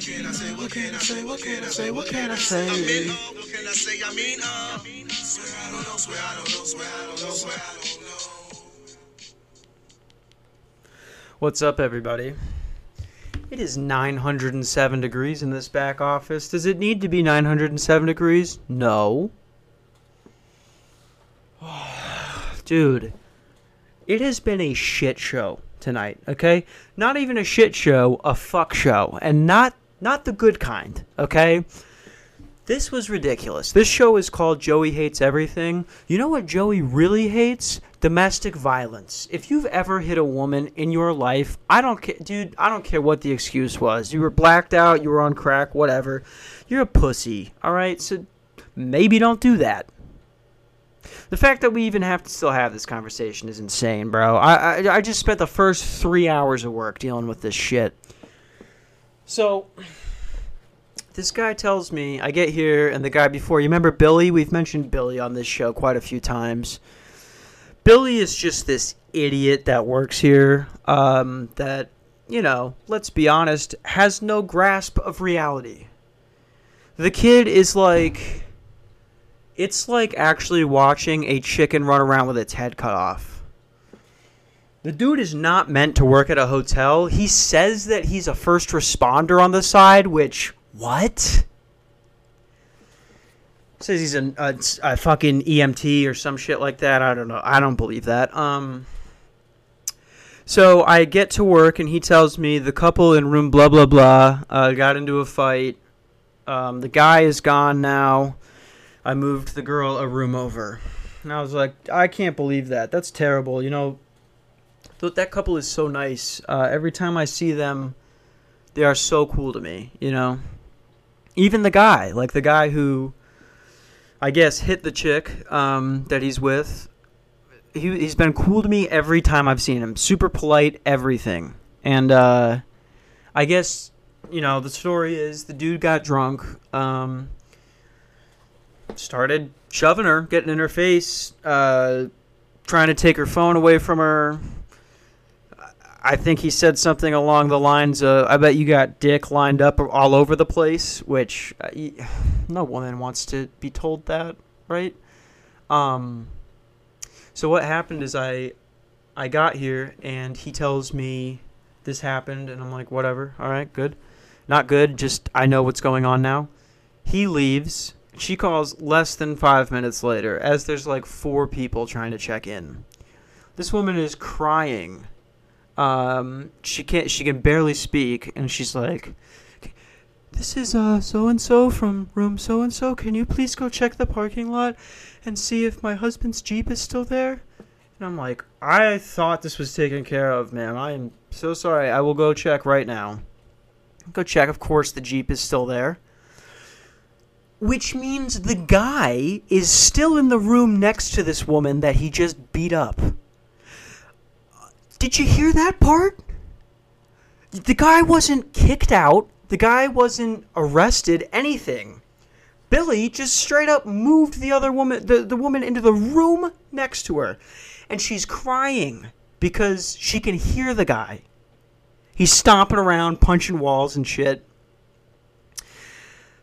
What can I say? What can I say? What can I say? What can I say? I mean, what can I say? I mean, uh, swear I don't know, swear I don't know, swear I don't know, swear I don't know. What's up, everybody? It is 907 degrees in this back office. Does it need to be 907 degrees? No. Dude, it has been a shit show tonight, okay? Not even a shit show, a fuck show. And not not the good kind, okay? This was ridiculous. This show is called Joey Hates Everything. You know what Joey really hates? Domestic violence. If you've ever hit a woman in your life, I don't care, dude, I don't care what the excuse was. You were blacked out, you were on crack, whatever. You're a pussy, all right? So maybe don't do that. The fact that we even have to still have this conversation is insane, bro. I, I, I just spent the first three hours of work dealing with this shit. So, this guy tells me, I get here, and the guy before, you remember Billy? We've mentioned Billy on this show quite a few times. Billy is just this idiot that works here um, that, you know, let's be honest, has no grasp of reality. The kid is like. It's like actually watching a chicken run around with its head cut off. The dude is not meant to work at a hotel. He says that he's a first responder on the side, which, what? Says he's a, a, a fucking EMT or some shit like that. I don't know. I don't believe that. Um. So I get to work and he tells me the couple in room blah blah blah uh, got into a fight. Um, the guy is gone now. I moved the girl a room over. And I was like, I can't believe that. That's terrible. You know, th- that couple is so nice. Uh, every time I see them, they are so cool to me, you know? Even the guy, like the guy who, I guess, hit the chick um, that he's with. He, he's been cool to me every time I've seen him. Super polite, everything. And uh, I guess, you know, the story is the dude got drunk. Um, started shoving her, getting in her face, uh, trying to take her phone away from her. I think he said something along the lines of, "I bet you got dick lined up all over the place," which uh, no woman wants to be told that, right? Um. So what happened is I, I got here and he tells me this happened, and I'm like, whatever, all right, good, not good, just I know what's going on now. He leaves. She calls less than five minutes later, as there's like four people trying to check in. This woman is crying. Um, she can't. She can barely speak, and she's like, "This is uh so and so from room so and so. Can you please go check the parking lot and see if my husband's jeep is still there?" And I'm like, "I thought this was taken care of, ma'am. I am so sorry. I will go check right now." Go check. Of course, the jeep is still there which means the guy is still in the room next to this woman that he just beat up. Did you hear that part? The guy wasn't kicked out, the guy wasn't arrested, anything. Billy just straight up moved the other woman the, the woman into the room next to her. And she's crying because she can hear the guy. He's stomping around, punching walls and shit.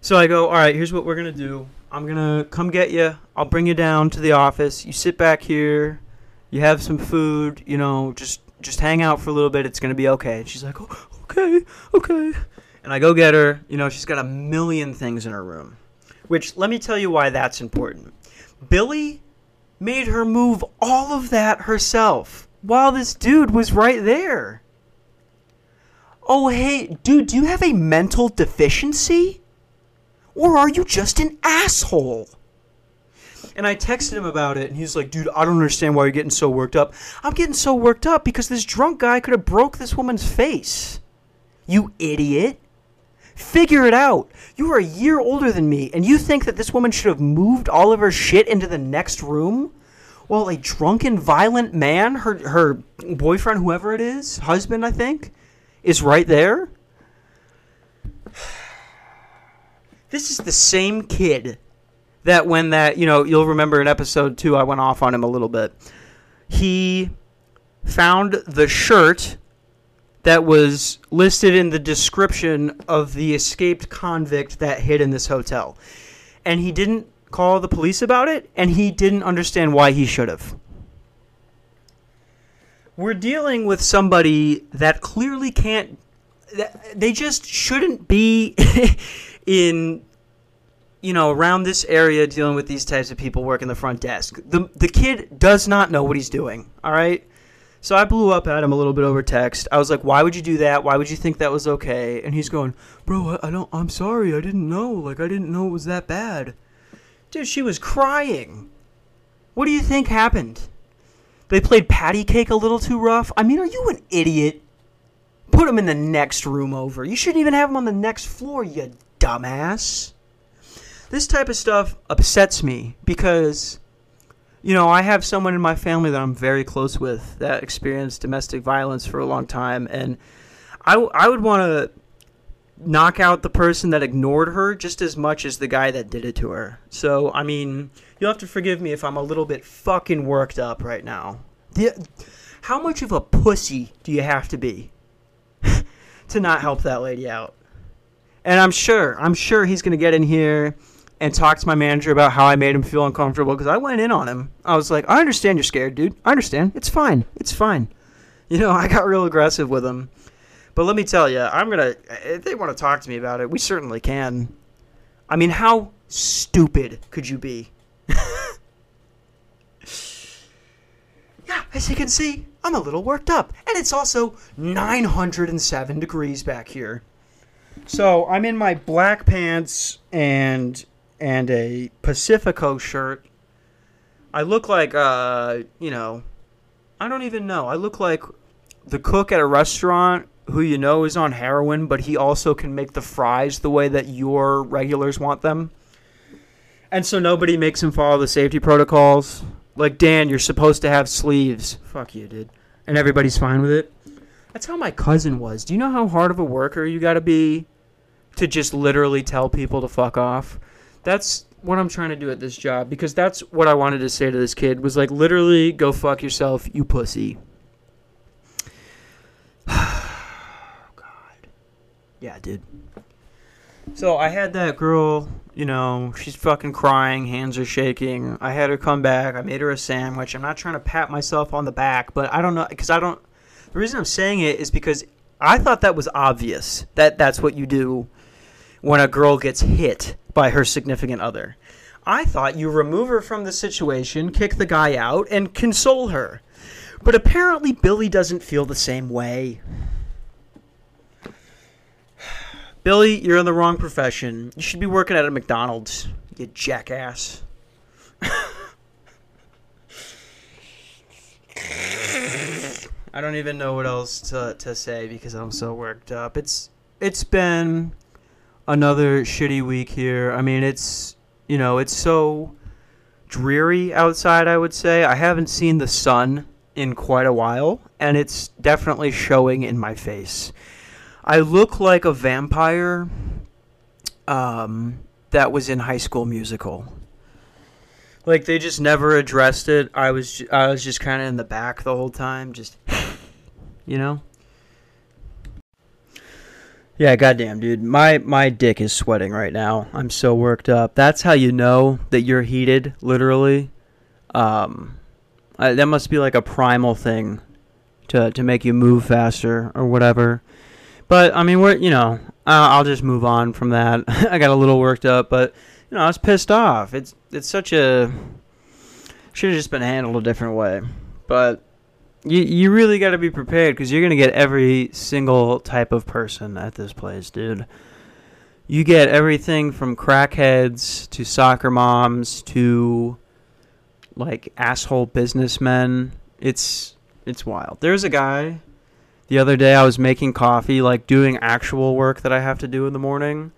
So I go, all right, here's what we're going to do. I'm going to come get you. I'll bring you down to the office. You sit back here. You have some food, you know, just just hang out for a little bit. It's to be okay. And she's like, oh, okay, okay. And I go get her. You know, she's got a million things in her room. Which, let me tell you why that's important. Billy made her move all of that herself while this dude was right there. Oh, hey, dude, do you have a mental deficiency? Or are you just an asshole? And I texted him about it, and he's like, dude, I don't understand why you're getting so worked up. I'm getting so worked up because this drunk guy could have broke this woman's face. You idiot. Figure it out. You are a year older than me, and you think that this woman should have moved all of her shit into the next room? While a drunken, violent man, her, her boyfriend, whoever it is, husband, I think, is right there? This is the same kid that when that, you know, you'll remember in episode two, I went off on him a little bit. He found the shirt that was listed in the description of the escaped convict that hid in this hotel. And he didn't call the police about it, and he didn't understand why he should have. We're dealing with somebody that clearly can't. They just shouldn't be in, you know, around this area dealing with these types of people working the front desk. The the kid does not know what he's doing. All right. So I blew up at him a little bit over text. I was like, "Why would you do that? Why would you think that was okay?" And he's going, "Bro, I, I don't. I'm sorry. I didn't know. Like, I didn't know it was that bad." Dude, she was crying. What do you think happened? They played patty cake a little too rough. I mean, are you an idiot? Put him in the next room over. You shouldn't even have him on the next floor, you dumbass. This type of stuff upsets me because you know, I have someone in my family that I'm very close with that experienced domestic violence for a long time, and I, would want to knock out the person that ignored her just as much as the guy that did it to her. So, I mean, you'll have to forgive me if I'm a little bit fucking worked up right now. How much of a pussy do you have to be to not help that lady out? And I'm sure, I'm sure he's going to get in here and talk to my manager about how I made him feel uncomfortable because I went in on him. I was like, I understand you're scared, dude. I understand. It's fine. It's fine. You know, I got real aggressive with him. But let me tell you, I'm going to, if they want to talk to me about it, we certainly can. I mean, how stupid could you be? yeah, as you can see, I'm a little worked up. And it's also 907 degrees back here. So I'm in my black pants and and a Pacifico shirt. I look like uh, you know, I don't even know. I look like the cook at a restaurant who you know is on heroin, but he also can make the fries the way that your regulars want them. And so nobody makes him follow the safety protocols. Like Dan, you're supposed to have sleeves. Fuck you, dude. And everybody's fine with it. That's how my cousin was. Do you know how hard of a worker you got to be to just literally tell people to fuck off? That's what I'm trying to do at this job because that's what I wanted to say to this kid was like literally go fuck yourself, you pussy. Oh, God. Yeah, dude. So I had that girl, you know, she's fucking crying, hands are shaking. I had her come back. I made her a sandwich. I'm not trying to pat myself on the back, but I don't know because I don't. The reason I'm saying it is because I thought that was obvious that that's what you do when a girl gets hit by her significant other. I thought you remove her from the situation, kick the guy out, and console her. But apparently, Billy doesn't feel the same way. Billy, you're in the wrong profession. You should be working at a McDonald's, you jackass. I don't even know what else to, to say because I'm so worked up. It's it's been another shitty week here. I mean, it's you know, it's so dreary outside, I would say. I haven't seen the sun in quite a while, and it's definitely showing in my face. I look like a vampire um, that was in High School Musical. Like they just never addressed it. I was I was just kind of in the back the whole time, just you know. Yeah, goddamn, dude. My my dick is sweating right now. I'm so worked up. That's how you know that you're heated, literally. Um, I, that must be like a primal thing to to make you move faster or whatever. But I mean, we're you know, uh, I'll just move on from that. I got a little worked up, but you know, I was pissed off. It's it's such a should have just been handled a different way. But you you really got to be prepared because you're gonna get every single type of person at this place, dude. You get everything from crackheads to soccer moms to like asshole businessmen. It's it's wild. There's a guy the other day I was making coffee, like doing actual work that I have to do in the morning.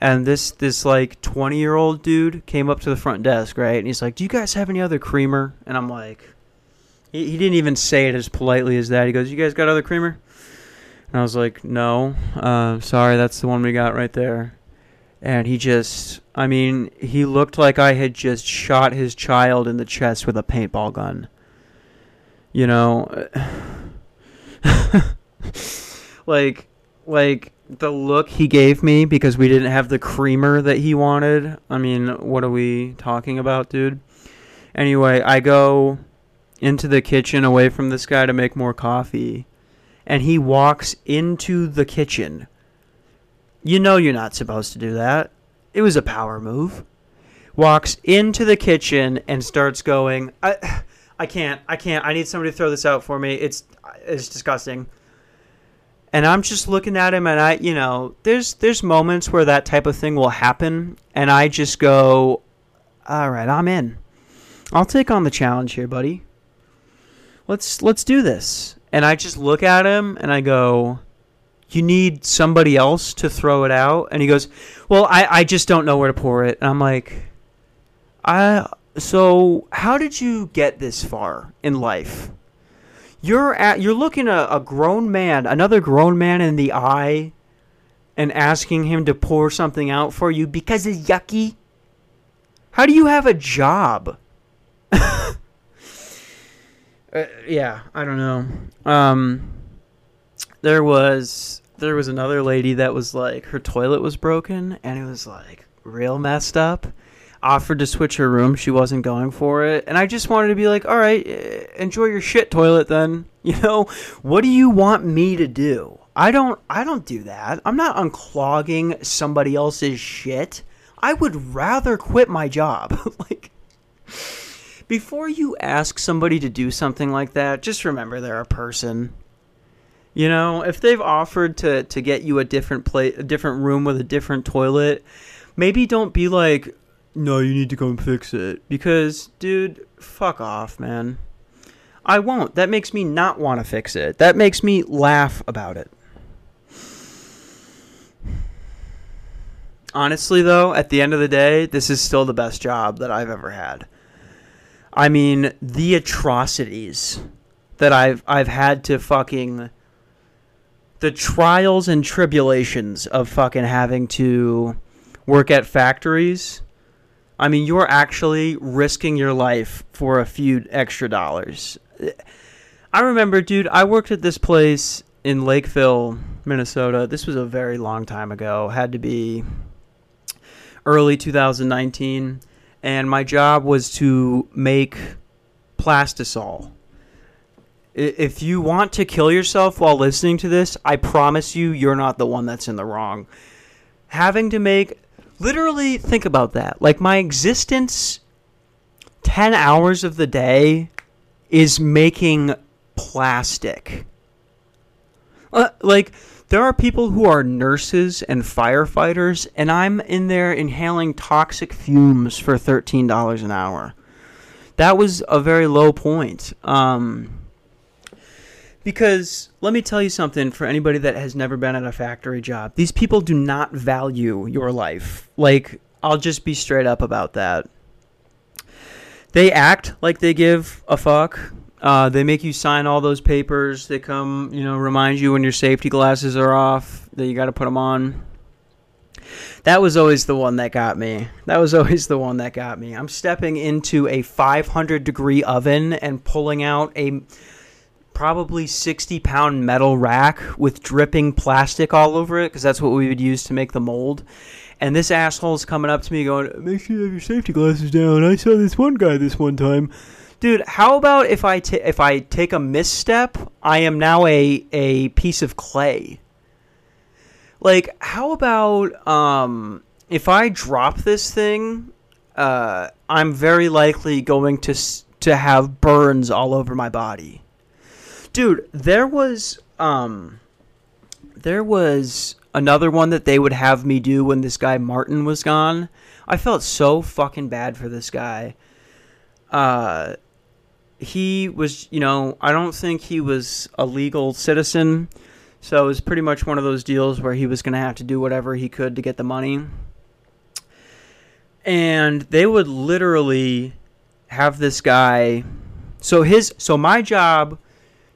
And this this like 20 year old dude came up to the front desk, right? And he's like, "Do you guys have any other creamer?" And I'm like, he, he didn't even say it as politely as that. He goes, "You guys got other creamer?" And I was like, "No, uh, sorry, that's the one we got right there." And he just, I mean, he looked like I had just shot his child in the chest with a paintball gun. You know. like like the look he gave me because we didn't have the creamer that he wanted. I mean, what are we talking about, dude? Anyway, I go into the kitchen away from this guy to make more coffee, and he walks into the kitchen. You know you're not supposed to do that. It was a power move. Walks into the kitchen and starts going, I I can't. I can't. I need somebody to throw this out for me. It's it's disgusting and I'm just looking at him and I you know there's there's moments where that type of thing will happen and I just go all right I'm in I'll take on the challenge here buddy let's let's do this and I just look at him and I go you need somebody else to throw it out and he goes well I I just don't know where to pour it and I'm like I so how did you get this far in life you're at you're looking a, a grown man, another grown man in the eye, and asking him to pour something out for you because it's yucky. How do you have a job? Uh, yeah, I don't know. Um, there was there was another lady that was like her toilet was broken and it was like real messed up offered to switch her room. She wasn't going for it. And I just wanted to be like, all right, eh, enjoy your shit toilet then. You know, what do you want me to do? I don't I don't do that. I'm not unclogging somebody else's shit. I would rather quit my job. like before you ask somebody to do something like that, just remember they're a person. You know, if they've offered to to get you a different plate, a different room with a different toilet, maybe don't be like, no, you need to come fix it. Because, dude, fuck off, man. I won't. That makes me not want to fix it. That makes me laugh about it. Honestly, though, at the end of the day, this is still the best job that I've ever had. I mean, the atrocities that I've I've had to fucking the trials and tribulations of fucking having to work at factories I mean, you're actually risking your life for a few extra dollars. I remember, dude, I worked at this place in Lakeville, Minnesota. This was a very long time ago. Had to be early 2019. And my job was to make plastisol. If you want to kill yourself while listening to this, I promise you, you're not the one that's in the wrong. Having to make literally think about that. Like my existence 10 hours of the day is making plastic. Uh, like there are people who are nurses and firefighters and I'm in there inhaling toxic fumes for $13 an hour. That was a very low point. Um, because let me tell you something for anybody that has never been at a factory job. These people do not value your life. Like, I'll just be straight up about that. They act like they give a fuck. Uh, they make you sign all those papers. They come, you know, remind you when your safety glasses are off that you got to put them on. That was always the one that got me. That was always the one that got me. I'm stepping into a 500 degree oven and pulling out a probably 60 pound metal rack with dripping plastic all over it because that's what we would use to make the mold. And this asshole's coming up to me going, Make sure you have your safety glasses down. I saw this one guy this one time. Dude, how about if I, t- if I take a misstep, I am now a, a piece of clay? Like, how about um, if I drop this thing, uh, I'm very likely going to, to have burns all over my body. Dude there was um there was another one that they would have me do when this guy martin was gone. I felt so fucking bad for this guy. Uh he was you know i don't think he was a legal citizen so it was pretty much one of those deals where he was going to have to do whatever he could to get the money and they would literally have this guy so his so my job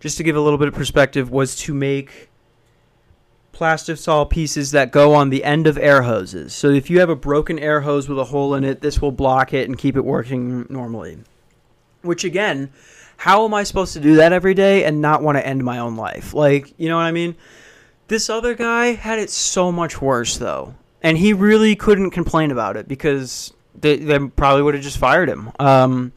just to give a little bit of perspective, was to make plastisol pieces that go on the end of air hoses. So if you have a broken air hose with a hole in it, this will block it and keep it working normally. Which again, how am I supposed to do that every day and not want to end my own life? Like, you know what I mean? This other guy had it so much worse though, and he really couldn't complain about it because they, they probably would have just fired him. Um,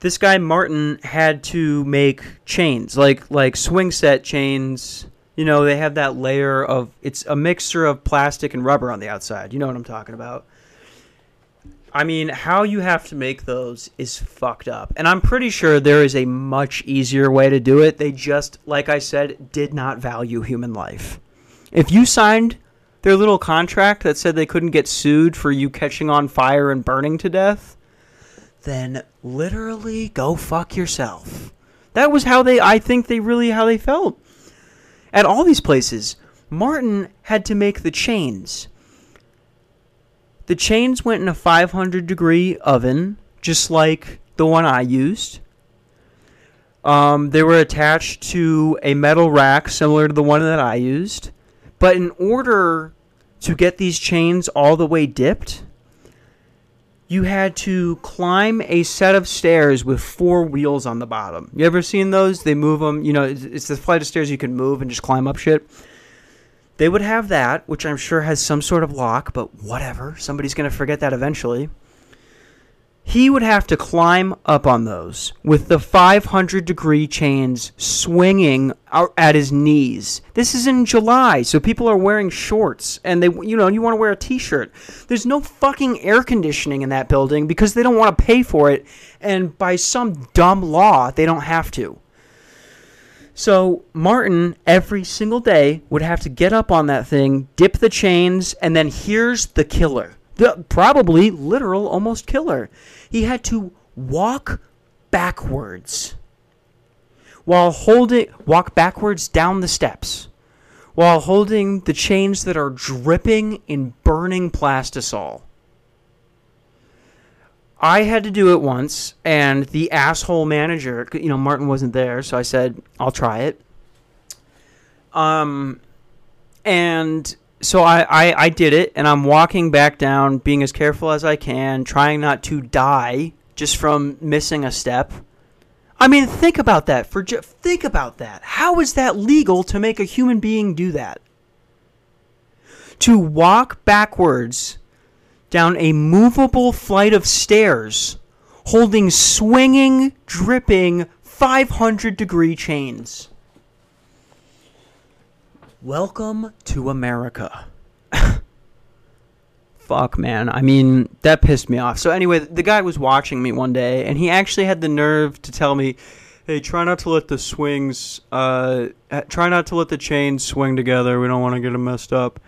this guy Martin had to make chains, like like swing set chains. You know, they have that layer of it's a mixture of plastic and rubber on the outside. You know what I'm talking about. I mean, how you have to make those is fucked up. And I'm pretty sure there is a much easier way to do it. They just, like I said, did not value human life. If you signed their little contract that said they couldn't get sued for you catching on fire and burning to death, then literally go fuck yourself. That was how they I think they really how they felt. At all these places, Martin had to make the chains. The chains went in a 500 degree oven, just like the one I used. Um, they were attached to a metal rack similar to the one that I used. But in order to get these chains all the way dipped, you had to climb a set of stairs with four wheels on the bottom. You ever seen those? They move them, you know, it's the flight of stairs you can move and just climb up shit. They would have that, which I'm sure has some sort of lock, but whatever. Somebody's going to forget that eventually he would have to climb up on those with the 500 degree chains swinging out at his knees. This is in July, so people are wearing shorts and they you know, you want to wear a t-shirt. There's no fucking air conditioning in that building because they don't want to pay for it and by some dumb law, they don't have to. So Martin every single day would have to get up on that thing, dip the chains, and then here's the killer. The probably literal almost killer he had to walk backwards while holding walk backwards down the steps while holding the chains that are dripping in burning plastisol. I had to do it once, and the asshole manager, you know, Martin wasn't there, so I said, I'll try it. Um, and so I, I, I did it, and I'm walking back down, being as careful as I can, trying not to die just from missing a step. I mean, think about that. For ju- think about that. How is that legal to make a human being do that? To walk backwards down a movable flight of stairs, holding swinging, dripping 500 degree chains. Welcome to America. Fuck, man. I mean, that pissed me off. So, anyway, the guy was watching me one day, and he actually had the nerve to tell me, hey, try not to let the swings, uh, try not to let the chains swing together. We don't want to get them messed up.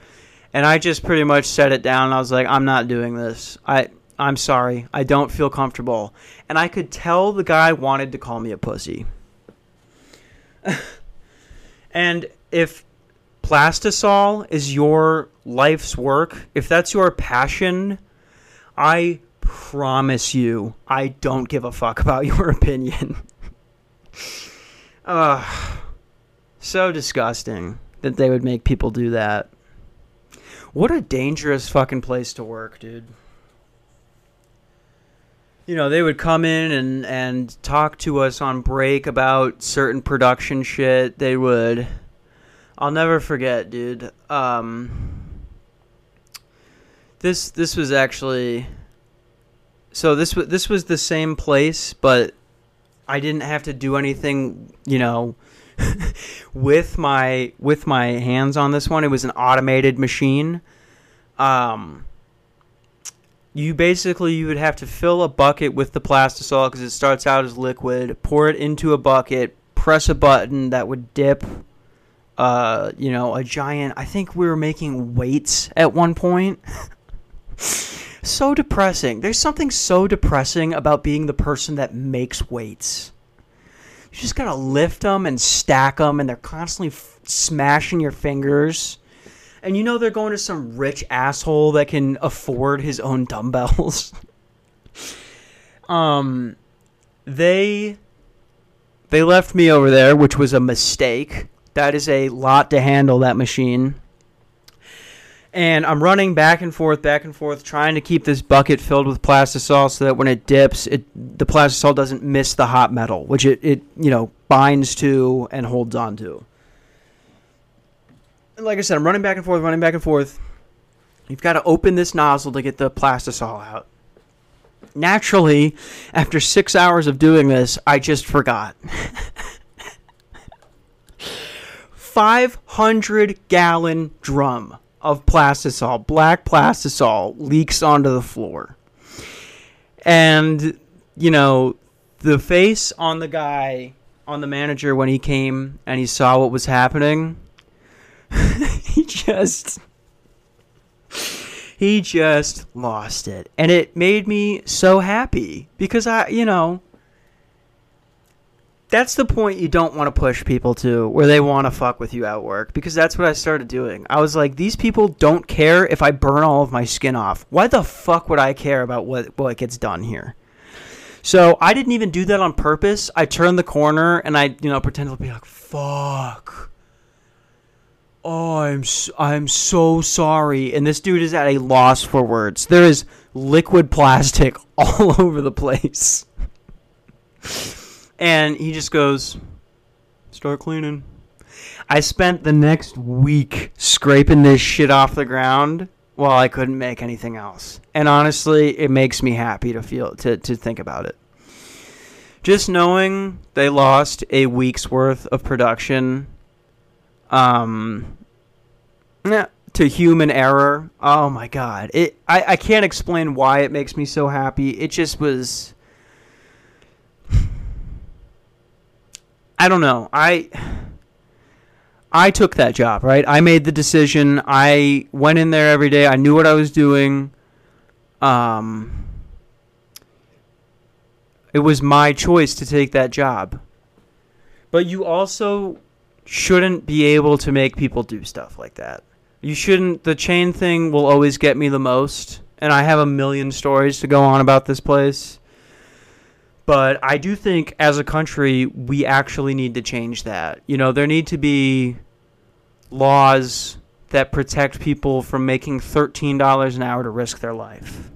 And I just pretty much set it down. I was like, I'm not doing this. I, I'm sorry. I don't feel comfortable. And I could tell the guy wanted to call me a pussy. and if Plastisol is your life's work, if that's your passion, I promise you, I don't give a fuck about your opinion. Ugh. So disgusting that they would make people do that. What a dangerous fucking place to work, dude. You know, they would come in and, and talk to us on break about certain production shit. They would I'll never forget, dude. Um, this this was actually so this was this was the same place, but I didn't have to do anything, you know, with my with my hands on this one. It was an automated machine. Um, you basically you would have to fill a bucket with the plastisol because it starts out as liquid. Pour it into a bucket. Press a button that would dip uh, you know, a giant. I think we were making weights at one point. so depressing. There's something so depressing about being the person that makes weights. You just gotta lift them and stack them, and they're constantly f- smashing your fingers. And you know they're going to some rich asshole that can afford his own dumbbells. um, they they left me over there, which was a mistake. That is a lot to handle, that machine. And I'm running back and forth, back and forth, trying to keep this bucket filled with plastisol so that when it dips, it the plastisol doesn't miss the hot metal, which it, it you know binds to and holds on to. like I said, I'm running back and forth, running back and forth. You've got to open this nozzle to get the plastisol out. Naturally, after six hours of doing this, I just forgot. 500 gallon drum of plastisol, black plastisol, leaks onto the floor. And, you know, the face on the guy, on the manager when he came and he saw what was happening, he just. He just lost it. And it made me so happy because I, you know, that's the point you don't want to push people to where they want to fuck with you at work because that's what I started doing. I was like these people don't care if I burn all of my skin off. Why the fuck would I care about what what gets done here? So, I didn't even do that on purpose. I turned the corner and I, you know, pretended to be like, "Fuck." Oh, I'm I'm so sorry. And this dude is at a loss for words. There is liquid plastic all over the place. And he just goes, start cleaning. I spent the next week scraping this shit off the ground while I couldn't make anything else. And honestly, it makes me happy to feel to, to think about it. Just knowing they lost a week's worth of production um to human error. Oh my god. It I, I can't explain why it makes me so happy. It just was I don't know. I I took that job, right? I made the decision. I went in there every day. I knew what I was doing. Um it was my choice to take that job. But you also shouldn't be able to make people do stuff like that. You shouldn't the chain thing will always get me the most and I have a million stories to go on about this place. But I do think as a country, we actually need to change that. You know, there need to be laws that protect people from making $13 an hour to risk their life.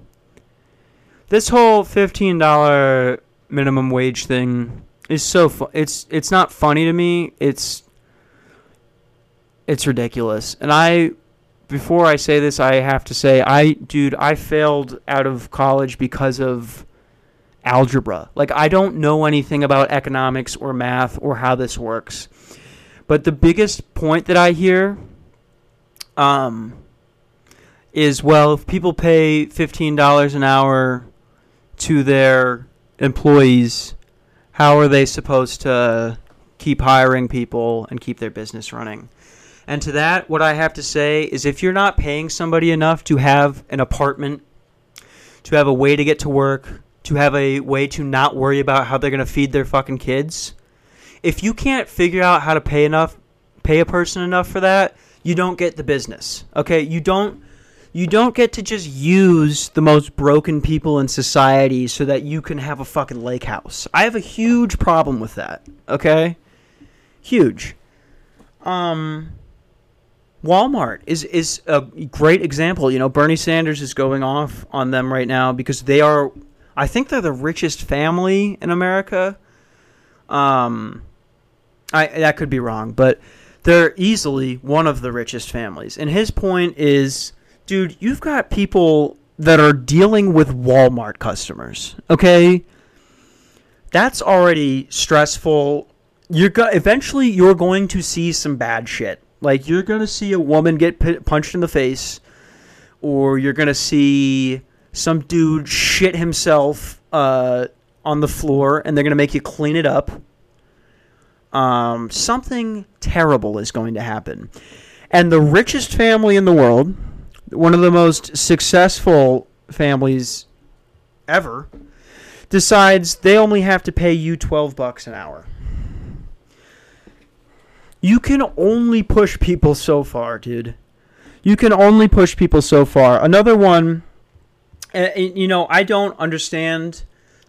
This whole $15 minimum wage thing is so fu- it's it's not funny to me. It's it's ridiculous. And I before I say this, I have to say I dude, I failed out of college because of algebra. Like I don't know anything about economics or math or how this works. But the biggest point that I hear um is well, if people pay $15 an hour to their employees, how are they supposed to keep hiring people and keep their business running? And to that, what I have to say is if you're not paying somebody enough to have an apartment, to have a way to get to work, to have a way to not worry about how they're going to feed their fucking kids. If you can't figure out how to pay enough, pay a person enough for that, you don't get the business. Okay? You don't you don't get to just use the most broken people in society so that you can have a fucking lake house. I have a huge problem with that. Okay? Huge. Um Walmart is is a great example. You know, Bernie Sanders is going off on them right now because they are I think they're the richest family in America. Um, I that could be wrong, but they're easily one of the richest families. And his point is, dude, you've got people that are dealing with Walmart customers. Okay, that's already stressful. You're go- eventually you're going to see some bad shit. Like you're to see a woman get p- punched in the face, or you're to see some dude shit himself uh, on the floor and they're going to make you clean it up. Um, something terrible is going to happen. And the richest family in the world, one of the most successful families ever, decides they only have to pay you 12 bucks an hour. You can only push people so far, dude. You can only push people so far. Another one and, you know, I don't understand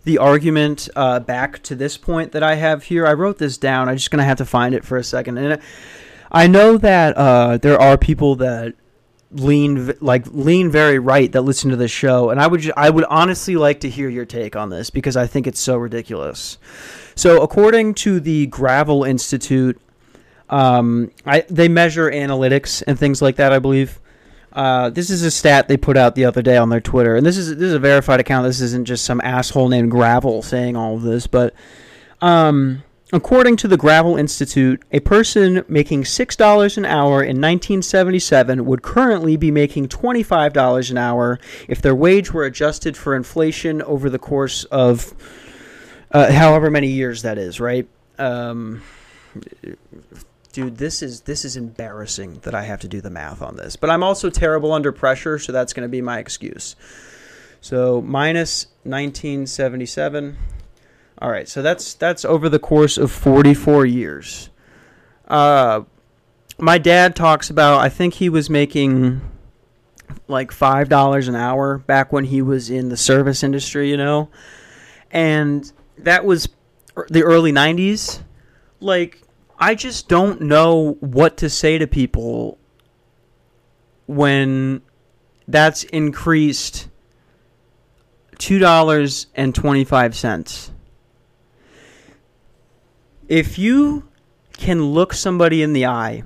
the argument uh, back to this point that I have here. I wrote this down. I'm just gonna have to find it for a second. And I know that uh, there are people that lean like lean very right that listen to this show, and I would I would honestly like to hear your take on this because I think it's so ridiculous. So, according to the Gravel Institute, Um, I they measure analytics and things like that. I believe. Uh, this is a stat they put out the other day on their Twitter, and this is this is a verified account. This isn't just some asshole named Gravel saying all of this, but um, according to the Gravel Institute, a person making six dollars an hour in 1977 would currently be making twenty-five dollars an hour if their wage were adjusted for inflation over the course of uh, however many years that is. Right. Um, dude, this is this is embarrassing that I have to do the math on this. But I'm also terrible under pressure, so that's going to be my excuse. So minus 1977. All right, so that's that's over the course of 44 years. Uh, my dad talks about. I think he was making like five dollars an hour back when he was in the service industry, you know, and that was the early 90s. Like I just don't know what to say to people when that's increased two dollars and twenty five cents. If you can look somebody in the eye,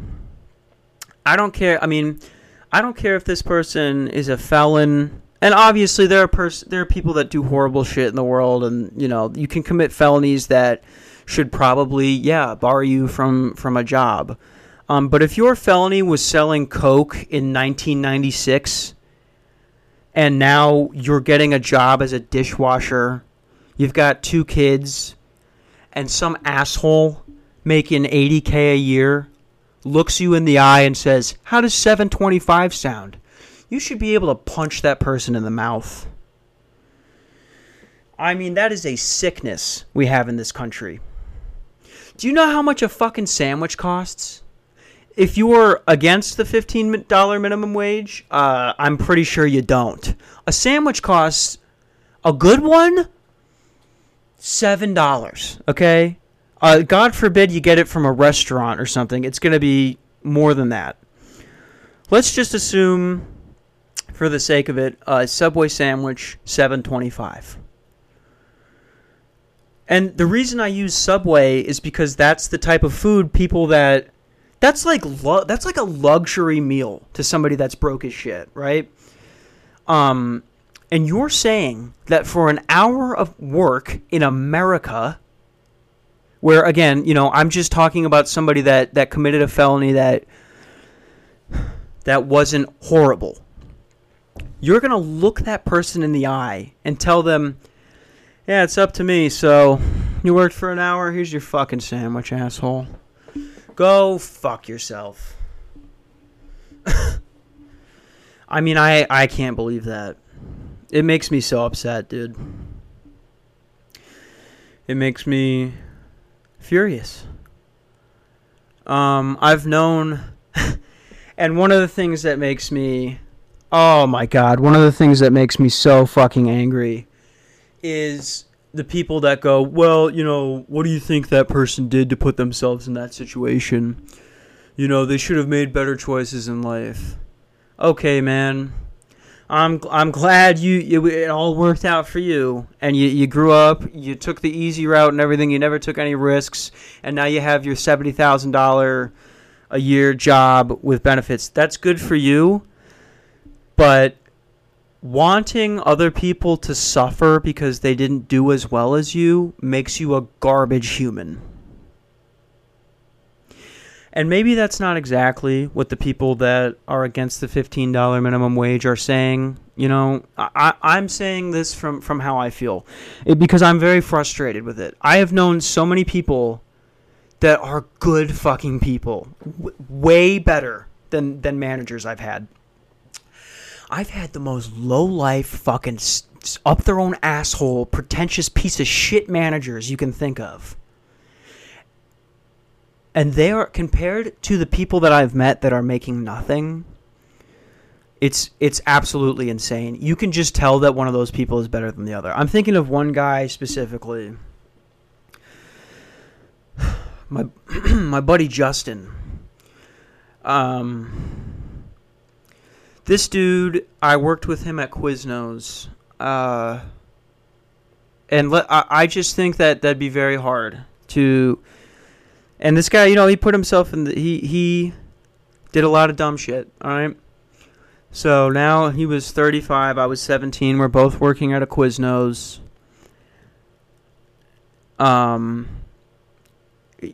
I don't care. I mean, I don't care if this person is a felon. And obviously, there are pers- there are people that do horrible shit in the world, and you know you can commit felonies that should probably yeah bar you from from a job. Um, but if your felony was selling coke in 1996, and now you're getting a job as a dishwasher, you've got two kids, and some asshole making 80k a year looks you in the eye and says, "How does 725 sound?" You should be able to punch that person in the mouth. I mean, that is a sickness we have in this country. Do you know how much a fucking sandwich costs? If you are against the $15 minimum wage, uh, I'm pretty sure you don't. A sandwich costs a good one $7, okay? Uh, God forbid you get it from a restaurant or something. It's going to be more than that. Let's just assume, for the sake of it, a Subway sandwich, seven twenty-five. And the reason I use Subway is because that's the type of food people that that's like that's like a luxury meal to somebody that's broke as shit, right? Um and you're saying that for an hour of work in America where again, you know, I'm just talking about somebody that that committed a felony that that wasn't horrible. You're going to look that person in the eye and tell them yeah, it's up to me. So, you worked for an hour. Here's your fucking sandwich, asshole. Go fuck yourself. I mean, I I can't believe that. It makes me so upset, dude. It makes me furious. Um, I've known, and one of the things that makes me, oh my god, one of the things that makes me so fucking angry is the people that go, well, you know, what do you think that person did to put themselves in that situation? You know, they should have made better choices in life. Okay, man. I'm I'm glad you, you it all worked out for you and you, you grew up, you took the easy route and everything, you never took any risks, and now you have your $70,000 a year job with benefits. That's good for you. But wanting other people to suffer because they didn't do as well as you makes you a garbage human. And maybe that's not exactly what the people that are against the $15 minimum wage are saying. You know, I, I'm saying this from, from how I feel it, because I'm very frustrated with it. I have known so many people that are good fucking people, w- way better than, than managers I've had. I've had the most low life, fucking up their own asshole, pretentious piece of shit managers you can think of. And they are compared to the people that I've met that are making nothing. It's it's absolutely insane. You can just tell that one of those people is better than the other. I'm thinking of one guy specifically. My my buddy Justin. Um this dude, I worked with him at Quiznos, uh, and I, I just think that that'd be very hard to And this guy, you know, he put himself in the he he did a lot of dumb shit, all right? So now he was 35, I was 17. We're both working at a Quiznos. Um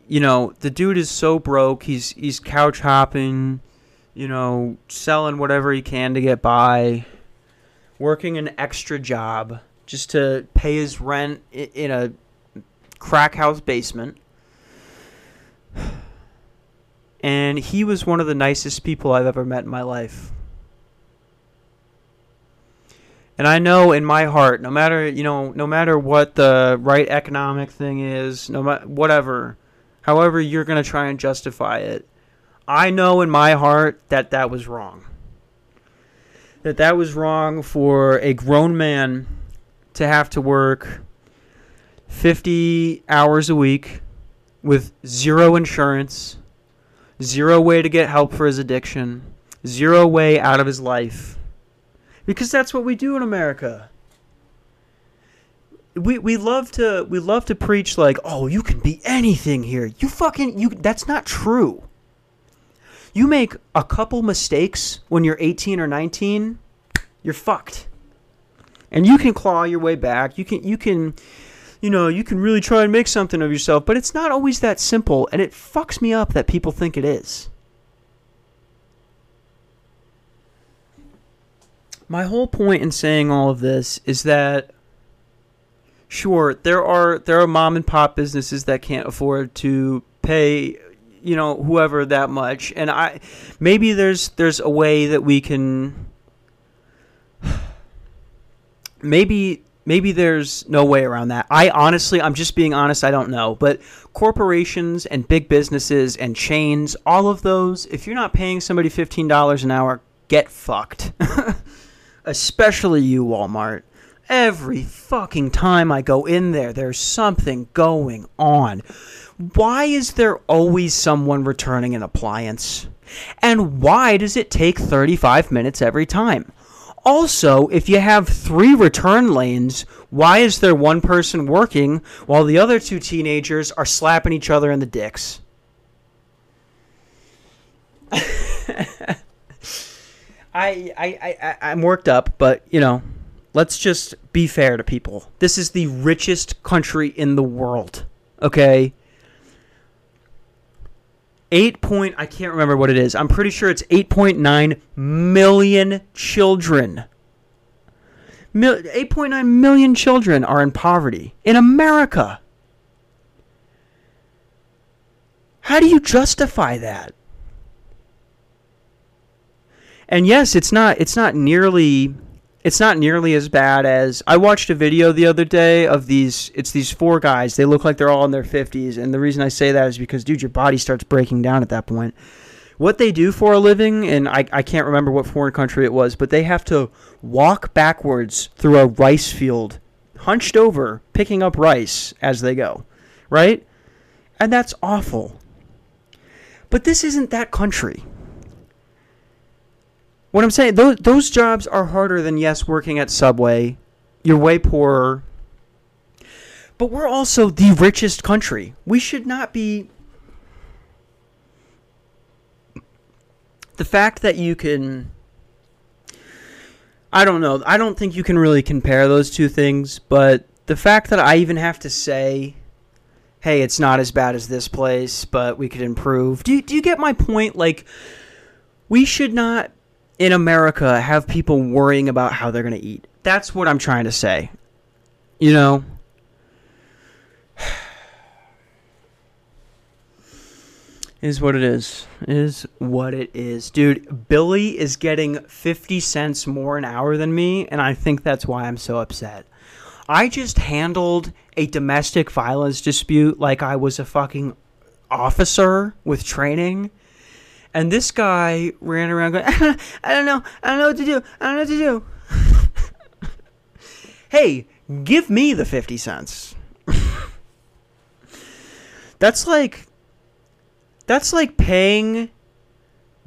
you know, the dude is so broke. He's he's couch hopping, you know, selling whatever he can to get by, working an extra job just to pay his rent in a crack house basement. And he was one of the nicest people I've ever met in my life. And I know in my heart, no matter you know, no matter what the right economic thing is, no matter whatever, however you're gonna try and justify it, I know in my heart that that was wrong. That that was wrong for a grown man to have to work 50 hours a week with zero insurance, zero way to get help for his addiction, zero way out of his life. Because that's what we do in America. We, we love to we love to preach like, "Oh, you can be anything here." You fucking you that's not true. You make a couple mistakes when you're 18 or 19, you're fucked. And you can claw your way back. You can you can you know, you can really try and make something of yourself, but it's not always that simple and it fucks me up that people think it is. My whole point in saying all of this is that sure, there are there are mom and pop businesses that can't afford to pay you know whoever that much and I maybe there's there's a way that we can maybe maybe there's no way around that. I honestly, I'm just being honest, I don't know. But corporations and big businesses and chains, all of those, if you're not paying somebody $15 an hour, get fucked. Especially you, Walmart. Every fucking time I go in there, there's something going on. Why is there always someone returning an appliance? And why does it take 35 minutes every time? Also, if you have three return lanes, why is there one person working while the other two teenagers are slapping each other in the dicks? I, I, I, I'm worked up, but, you know, let's just be fair to people. This is the richest country in the world, okay? Eight point, I can't remember what it is. I'm pretty sure it's 8.9 million children. 8.9 million children are in poverty in America. How do you justify that? And yes, it's not it's not nearly it's not nearly as bad as I watched a video the other day of these it's these four guys. They look like they're all in their 50s and the reason I say that is because dude your body starts breaking down at that point. What they do for a living and I I can't remember what foreign country it was, but they have to walk backwards through a rice field hunched over picking up rice as they go, right? And that's awful. But this isn't that country. What I'm saying, those those jobs are harder than yes, working at Subway. You're way poorer. But we're also the richest country. We should not be the fact that you can I don't know. I don't think you can really compare those two things, but the fact that I even have to say hey, it's not as bad as this place, but we could improve. Do do you get my point? Like we should not in America have people worrying about how they're going to eat. That's what I'm trying to say. You know? Is what it is. Is what it is. Dude, Billy is getting 50 cents more an hour than me, and I think that's why I'm so upset. I just handled a domestic violence dispute like I was a fucking officer with training. And this guy ran around going, I don't know, I don't know what to do, I don't know what to do. hey, give me the 50 cents. that's like that's like paying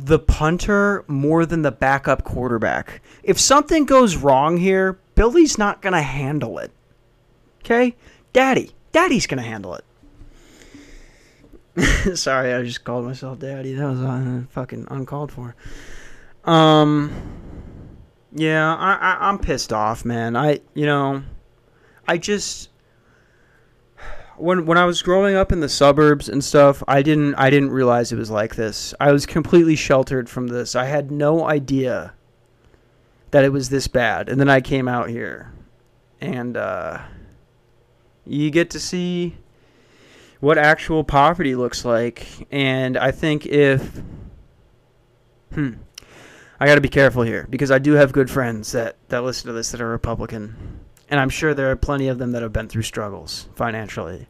the punter more than the backup quarterback. If something goes wrong here, Billy's not going to handle it. Okay? Daddy, daddy's going to handle it. Sorry, I just called myself daddy. That was uh, fucking uncalled for. Um, yeah, I, I I'm pissed off, man. I you know, I just when when I was growing up in the suburbs and stuff, I didn't I didn't realize it was like this. I was completely sheltered from this. I had no idea that it was this bad. And then I came out here and uh you get to see what actual poverty looks like. And I think if hmm I got to be careful here because I do have good friends that that listen to this that are Republican and I'm sure there are plenty of them that have been through struggles financially.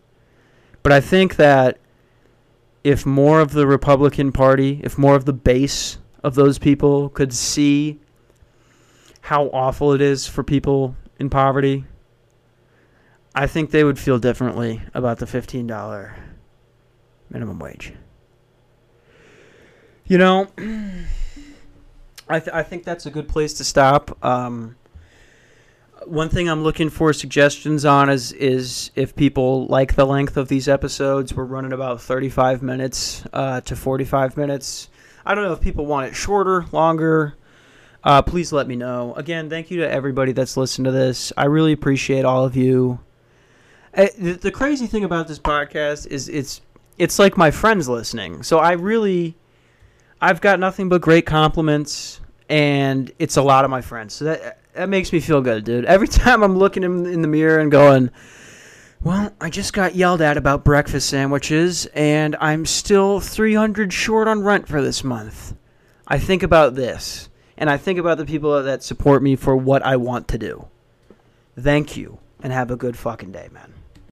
But I think that if more of the Republican Party, if more of the base of those people could see how awful it is for people in poverty, I think they would feel differently about the $15 minimum wage. You know, I, th- I think that's a good place to stop. Um, one thing I'm looking for suggestions on is is if people like the length of these episodes. We're running about 35 minutes uh, to 45 minutes. I don't know if people want it shorter, longer. Uh, please let me know. Again, thank you to everybody that's listened to this. I really appreciate all of you. Uh, the, the crazy thing about this podcast is it's it's like my friends listening. So I really I've got nothing but great compliments and it's a lot of my friends. So that that makes me feel good, dude. Every time I'm looking in, in the mirror and going, well, I just got yelled at about breakfast sandwiches, and I'm still 300 short on rent for this month. I think about this, and I think about the people that support me for what I want to do. Thank you, and have a good fucking day, man.